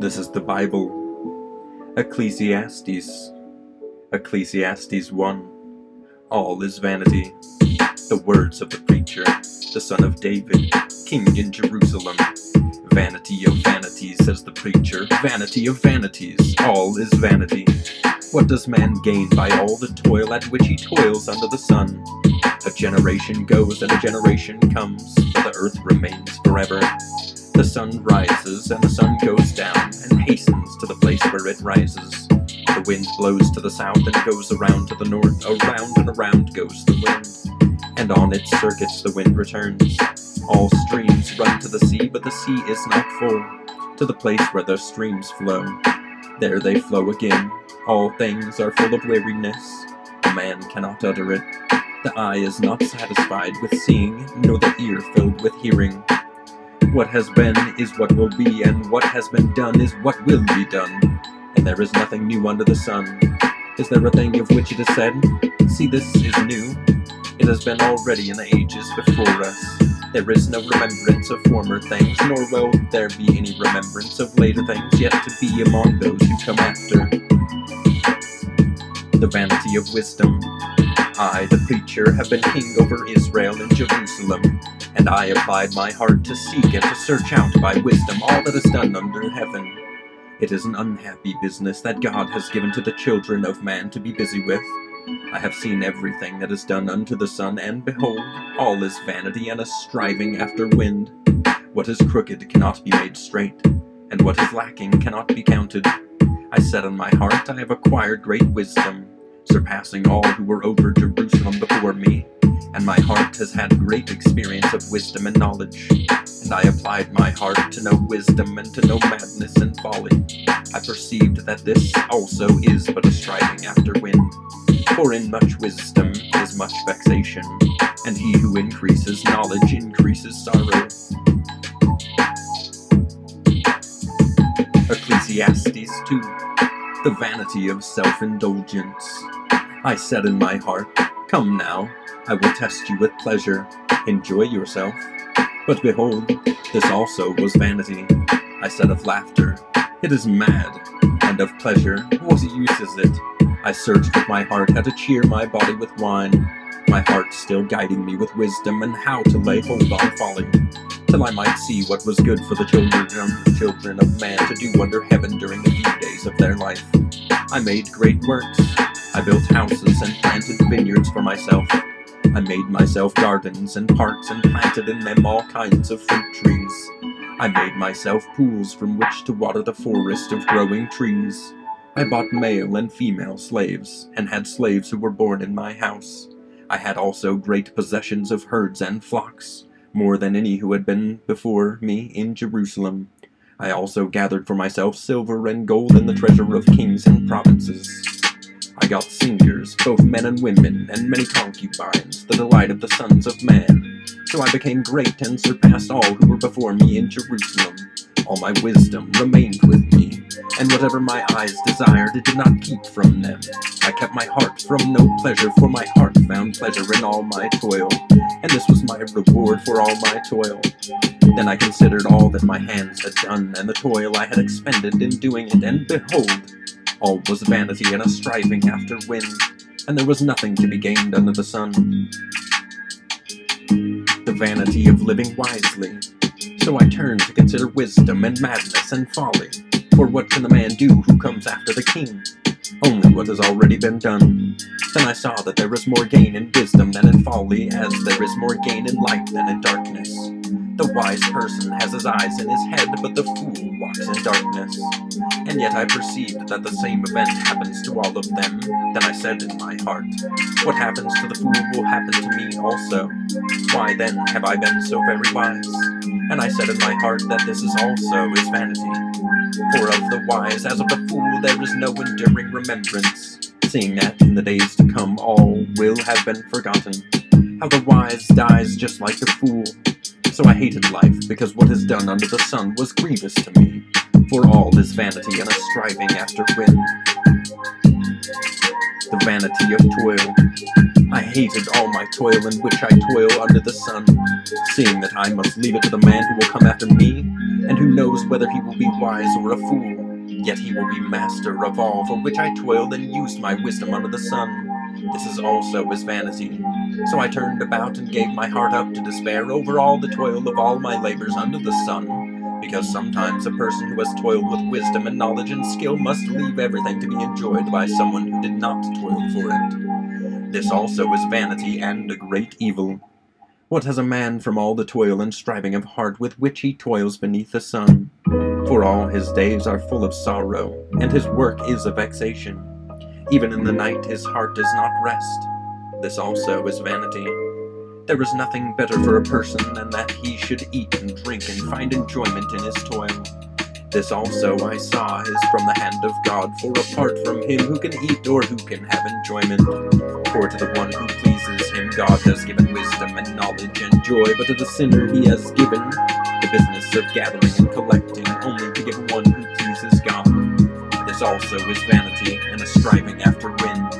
This is the Bible. Ecclesiastes. Ecclesiastes 1. All is vanity. The words of the preacher, the son of David, king in Jerusalem. Vanity of vanities, says the preacher. Vanity of vanities. All is vanity. What does man gain by all the toil at which he toils under the sun? A generation goes and a generation comes, but the earth remains forever. The sun rises and the sun goes down and hastens to the place where it rises. The wind blows to the south and goes around to the north. Around and around goes the wind, and on its circuits the wind returns. All streams run to the sea, but the sea is not full. To the place where the streams flow, there they flow again. All things are full of weariness. A man cannot utter it. The eye is not satisfied with seeing, nor the ear filled with hearing. What has been is what will be, and what has been done is what will be done. And there is nothing new under the sun. Is there a thing of which it is said, See, this is new? It has been already in the ages before us. There is no remembrance of former things, nor will there be any remembrance of later things yet to be among those who come after. The vanity of wisdom. I, the preacher, have been king over Israel and Jerusalem, and I applied my heart to seek and to search out by wisdom all that is done under heaven. It is an unhappy business that God has given to the children of man to be busy with. I have seen everything that is done unto the sun, and behold, all is vanity and a striving after wind. What is crooked cannot be made straight, and what is lacking cannot be counted. I said in my heart, I have acquired great wisdom, surpassing all who were over Jerusalem before me, and my heart has had great experience of wisdom and knowledge. And I applied my heart to know wisdom and to know madness and folly. I perceived that this also is but a striving after wind. For in much wisdom is much vexation, and he who increases knowledge increases sorrow. Ecclesiastes 2 The vanity of self indulgence. I said in my heart, Come now, I will test you with pleasure. Enjoy yourself. But behold, this also was vanity. I said of laughter, It is mad, and of pleasure, what use is it? I searched with my heart how to cheer my body with wine, my heart still guiding me with wisdom and how to lay hold on folly, till I might see what was good for the children, um, children of man to do under heaven during the few days of their life. I made great works. I built houses and planted vineyards for myself. I made myself gardens and parks and planted in them all kinds of fruit trees. I made myself pools from which to water the forest of growing trees. I bought male and female slaves, and had slaves who were born in my house. I had also great possessions of herds and flocks, more than any who had been before me in Jerusalem. I also gathered for myself silver and gold and the treasure of kings and provinces. I got singers, both men and women, and many concubines, the delight of the sons of man. So I became great and surpassed all who were before me in Jerusalem. All my wisdom remained with me, and whatever my eyes desired it did not keep from them. I kept my heart from no pleasure, for my heart found pleasure in all my toil, and this was my reward for all my toil. Then I considered all that my hands had done, and the toil I had expended in doing it, and behold, all was vanity and a striving after wind, and there was nothing to be gained under the sun. The vanity of living wisely. So I turned to consider wisdom and madness and folly. For what can the man do who comes after the king? Only what has already been done. Then I saw that there is more gain in wisdom than in folly, as there is more gain in light than in darkness. The wise person has his eyes in his head, but the fool walks in darkness. And yet I perceived that the same event happens to all of them. Then I said in my heart, What happens to the fool will happen to me also. Why then have I been so very wise? And I said in my heart that this is also is vanity. For of the wise as of the fool there is no enduring remembrance, seeing that in the days to come all will have been forgotten. How the wise dies just like the fool. So I hated life, because what is done under the sun was grievous to me. For all is vanity and a striving after wind. The vanity of toil. I hated all my toil in which I toil under the sun, seeing that I must leave it to the man who will come after me, and who knows whether he will be wise or a fool. Yet he will be master of all for which I toiled and used my wisdom under the sun. This is also his vanity. So I turned about and gave my heart up to despair over all the toil of all my labors under the sun, because sometimes a person who has toiled with wisdom and knowledge and skill must leave everything to be enjoyed by someone who did not toil for it. This also is vanity and a great evil. What has a man from all the toil and striving of heart with which he toils beneath the sun? For all his days are full of sorrow, and his work is a vexation. Even in the night his heart does not rest. This also is vanity. There is nothing better for a person than that he should eat and drink and find enjoyment in his toil. This also I saw is from the hand of God, for apart from him who can eat or who can have enjoyment. For to the one who pleases him God has given wisdom and knowledge and joy, but to the sinner he has given the business of gathering and collecting, only to give one who pleases God. This also is vanity and a striving after wind.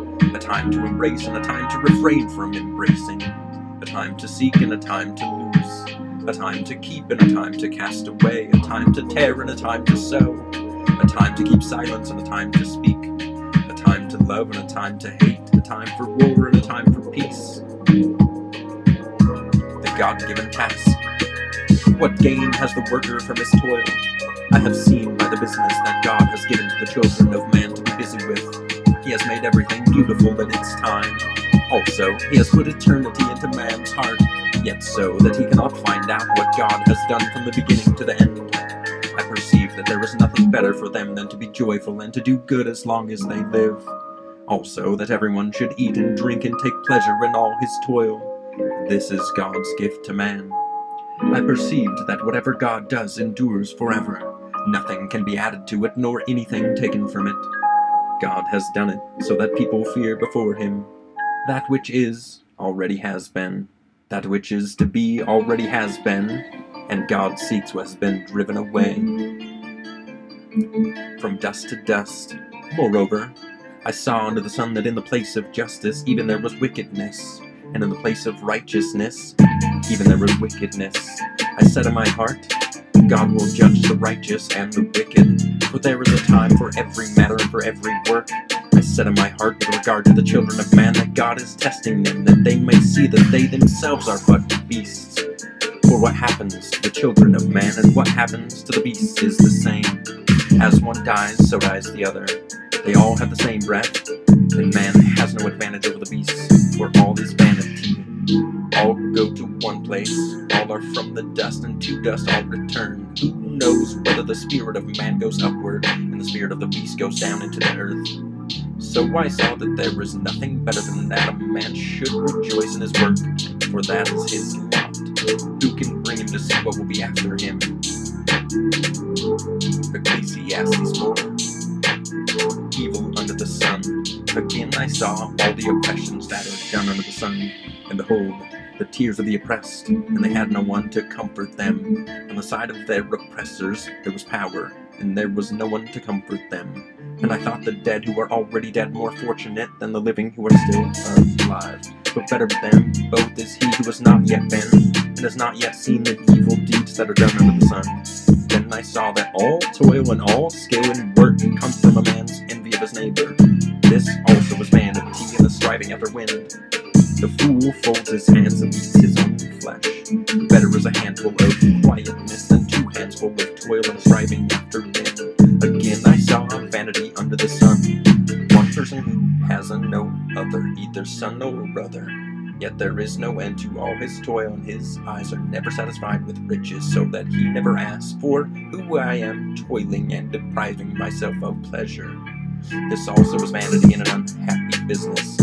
a time to embrace and a time to refrain from embracing, a time to seek and a time to lose, a time to keep and a time to cast away, a time to tear and a time to sow, a time to keep silence and a time to speak, a time to love and a time to hate, a time for war and a time for peace. The God given task. What gain has the worker from his toil? I have seen by the business that God has given to the children of man to be busy with. He has made everything beautiful in its time. Also, he has put eternity into man's heart, yet so that he cannot find out what God has done from the beginning to the end. I perceive that there is nothing better for them than to be joyful and to do good as long as they live. Also, that everyone should eat and drink and take pleasure in all his toil. This is God's gift to man. I perceived that whatever God does endures forever. Nothing can be added to it, nor anything taken from it. God has done it so that people fear before him. That which is already has been. That which is to be already has been, and God seeks what has been driven away. From dust to dust. Moreover, I saw under the sun that in the place of justice even there was wickedness, and in the place of righteousness even there was wickedness. I said in my heart, God will judge the righteous and the wicked, for there is a time for every matter and for every work. I said in my heart with regard to the children of man that God is testing them, that they may see that they themselves are but beasts. For what happens to the children of man and what happens to the beasts is the same. As one dies, so dies the other. They all have the same breath, and man has no advantage over the beasts, for all is vanity. All go to one place, all are from the dust, and to dust all return. Who knows whether the spirit of man goes upward, and the spirit of the beast goes down into the earth? So I saw that there is nothing better than that a man should rejoice in his work, for that is his lot. Who can bring him to see what will be after him? Ecclesiastes 4 Evil under the sun. Again I saw all the oppressions that are done under the sun, and behold, the tears of the oppressed, and they had no one to comfort them. On the side of their oppressors there was power, and there was no one to comfort them. And I thought the dead who are already dead more fortunate than the living who are still alive. But better than both is he who has not yet been, and has not yet seen the evil deeds that are done under the sun. Then I saw that all toil and all skill and work come from a man's envy of his neighbor. This also was vanity and the striving after wind. The fool folds his hands and eats his own flesh. Better is a handful of quietness than two hands full of toil and striving after wind. Again I saw vanity under the sun. One person who has a no other, either son or brother. Yet there is no end to all his toil, and his eyes are never satisfied with riches, so that he never asks for who I am, toiling and depriving myself of pleasure. This also is vanity and an unhappy business.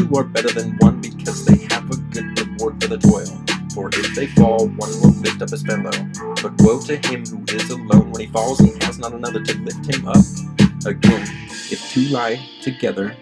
Two are better than one because they have a good reward for the toil. For if they fall, one will lift up his fellow. But woe to him who is alone when he falls, he has not another to lift him up. Again, if two lie together,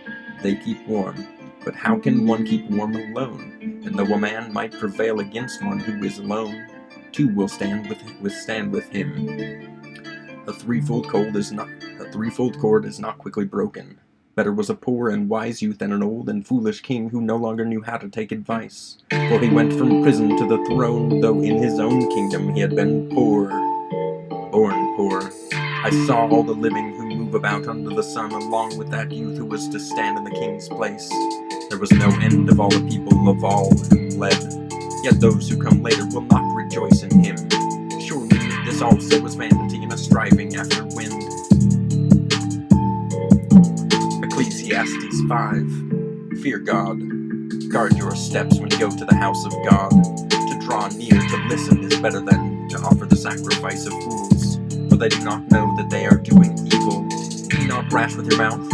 they keep warm. But how can one keep warm alone? And though a man might prevail against one who is alone, two will stand with withstand with him. A threefold cord is not a threefold cord is not quickly broken. Better was a poor and wise youth than an old and foolish king who no longer knew how to take advice. For he went from prison to the throne, though in his own kingdom he had been poor, born poor. I saw all the living who move about under the sun, along with that youth who was to stand in the king's place. There was no end of all the people of all who led, yet those who come later will not rejoice in him. Surely this also was vanity and a striving after wind. 5 Fear God. Guard your steps when you go to the house of God. To draw near to listen is better than to offer the sacrifice of fools, for they do not know that they are doing evil. Be not rash with your mouth,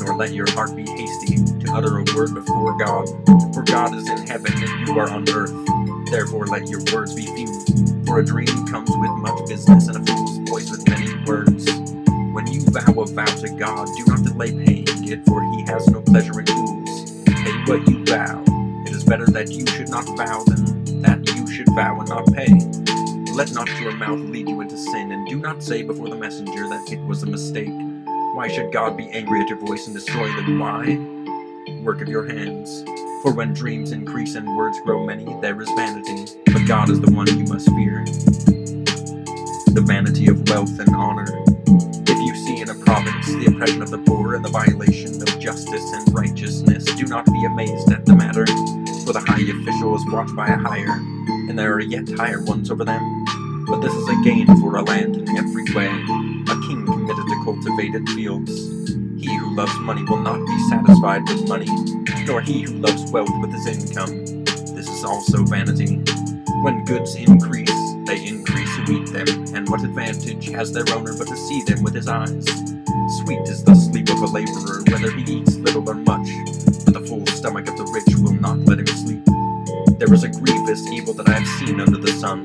nor let your heart be hasty to utter a word before God. For God is in heaven and you are on earth. Therefore let your words be few. For a dream comes with much business, and a fool's voice with many words. When you vow a vow to God, do not delay paying for he has no pleasure in fools. Pay what you vow. It is better that you should not vow than that you should vow and not pay. Let not your mouth lead you into sin, and do not say before the messenger that it was a mistake. Why should God be angry at your voice and destroy the why? Work of your hands. For when dreams increase and words grow many, there is vanity. But God is the one you must fear. The vanity of wealth and honor. The oppression of the poor and the violation of justice and righteousness, do not be amazed at the matter. For the high official is watched by a higher, and there are yet higher ones over them. But this is a gain for a land in every way. A king committed to cultivated fields. He who loves money will not be satisfied with money, nor he who loves wealth with his income. This is also vanity. When goods increase, they increase who eat them, and what advantage has their owner but to see them with his eyes? Sweet is the sleep of a laborer, whether he eats little or much, but the full stomach of the rich will not let him sleep. There is a grievous evil that I have seen under the sun.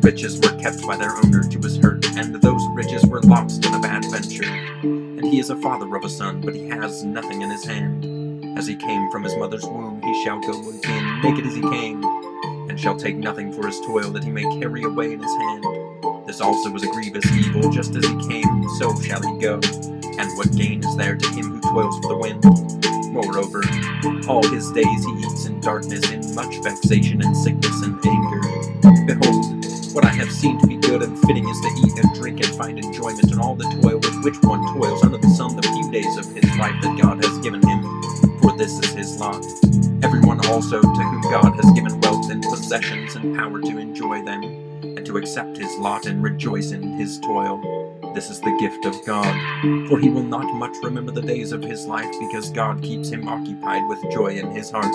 Riches were kept by their owner to his hurt, and those riches were lost in a bad venture. And he is a father of a son, but he has nothing in his hand. As he came from his mother's womb, he shall go again, naked as he came, and shall take nothing for his toil that he may carry away in his hand. This also was a grievous evil, just as he came, so shall he go. And what gain is there to him who toils for the wind? Moreover, all his days he eats in darkness, in much vexation and sickness and anger. Behold, what I have seen to be good and fitting is to eat and drink and find enjoyment in all the toil with which one toils under the sun the few days of his life that God has given him, for this is his lot. Everyone also to whom God has given wealth and possessions and power to enjoy them, to accept his lot and rejoice in his toil. This is the gift of God, for he will not much remember the days of his life because God keeps him occupied with joy in his heart.